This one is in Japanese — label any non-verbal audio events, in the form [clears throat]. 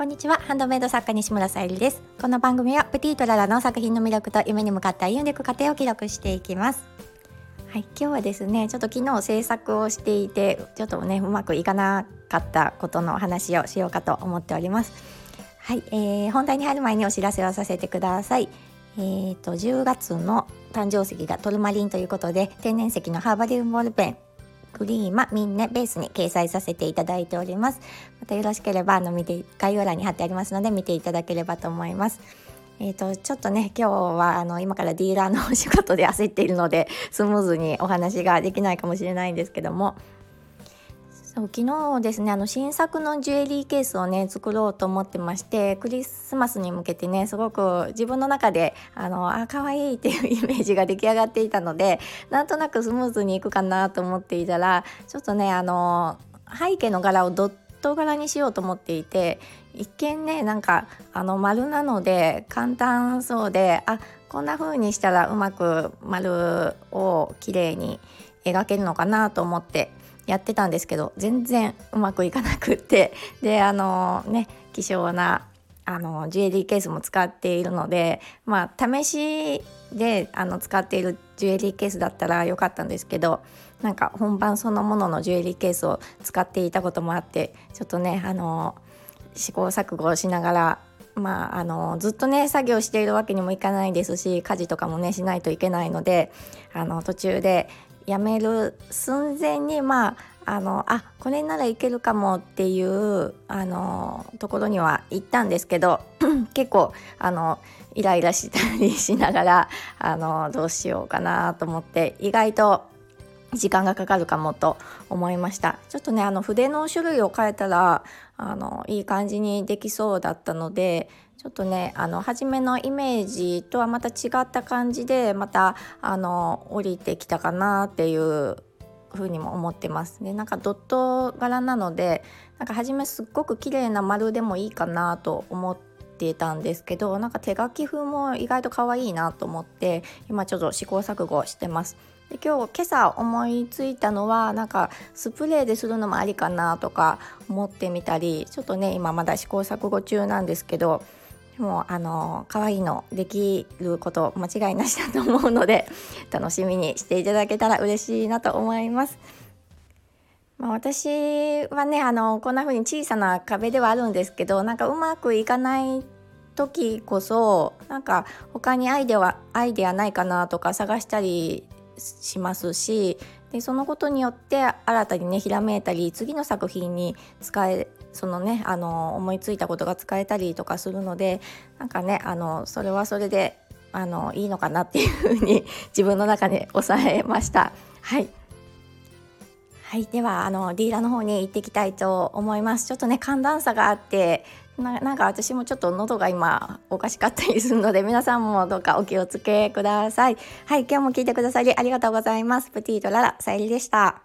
こんにちは。ハンドメイド作家西村さゆりです。この番組はプティートララの作品の魅力と夢に向かって歩んでいく過程を記録していきます。はい今日はですねちょっと昨日制作をしていてちょっとねうまくいかなかったことの話をしようかと思っております。はい、えー、本題に入る前にお知らせをさせてください。えーと、と10月の誕生石がトルマリンということで天然石のハーバリウムボールペン。クリーマミンネベースに掲載させていただいております。またよろしければあの見て概要欄に貼ってありますので見ていただければと思います。えーと、ちょっとね今日はあの今からディーラーのお仕事で焦っているのでスムーズにお話ができないかもしれないんですけども。そう昨日ですねあの新作のジュエリーケースをね作ろうと思ってましてクリスマスに向けてねすごく自分の中であのあ可愛いっていう [laughs] イメージが出来上がっていたのでなんとなくスムーズにいくかなと思っていたらちょっとねあの背景の柄をドット柄にしようと思っていて一見ねなんかあの丸なので簡単そうであこんな風にしたらうまく丸を綺麗に描けるのかなと思ってやってたんですけど全然うまくいかなくって [laughs] であのね希少なあのジュエリーケースも使っているのでまあ試しであの使っているジュエリーケースだったらよかったんですけどなんか本番そのもののジュエリーケースを使っていたこともあってちょっとねあの試行錯誤しながらまあ、あのずっとね作業しているわけにもいかないですし家事とかもねしないといけないのであの途中で辞める寸前にまああのあこれならいけるかもっていうあのところには行ったんですけど [clears throat] 結構あのイライラしたりしながらあのどうしようかなと思って意外と時間がかかるかもと思いました。ちょっとねあの筆の種類を変えたらあのいい感じにできそうだったのでちょっとねあの初めのイメージとはまた違った感じでまたあの降りてきたかなっていうふうにも思ってます。でなんかドット柄なのでなんか初めすっごく綺麗な丸でもいいかなと思ってたんですけどなんか手書き風も意外と可愛いなと思って今ちょっと試行錯誤してます。で今日今朝思いついたのはなんかスプレーでするのもありかなとか思ってみたりちょっとね今まだ試行錯誤中なんですけどでもあの可愛いのできること間違いなしだと思うので [laughs] 楽しみにしていただけたら嬉しいなと思います。まあ、私はねあのこんな風に小さな壁ではあるんですけどなんかうまくいかない時こそなんか他にアイデアアイデアないかなとか探したりしますしでそのことによって新たにねひらめいたり次の作品に使えそのねあの思いついたことが使えたりとかするのでなんかねあのそれはそれであのいいのかなっていうふうに [laughs] 自分の中で抑えました。はいはい、ではあのディーラーの方に行ってきたいと思います。ちょっとね寒暖差があってなんか私もちょっと喉が今おかしかったりするので皆さんもどうかお気をつけくださいはい今日も聞いてくださりありがとうございますプティートララさゆりでした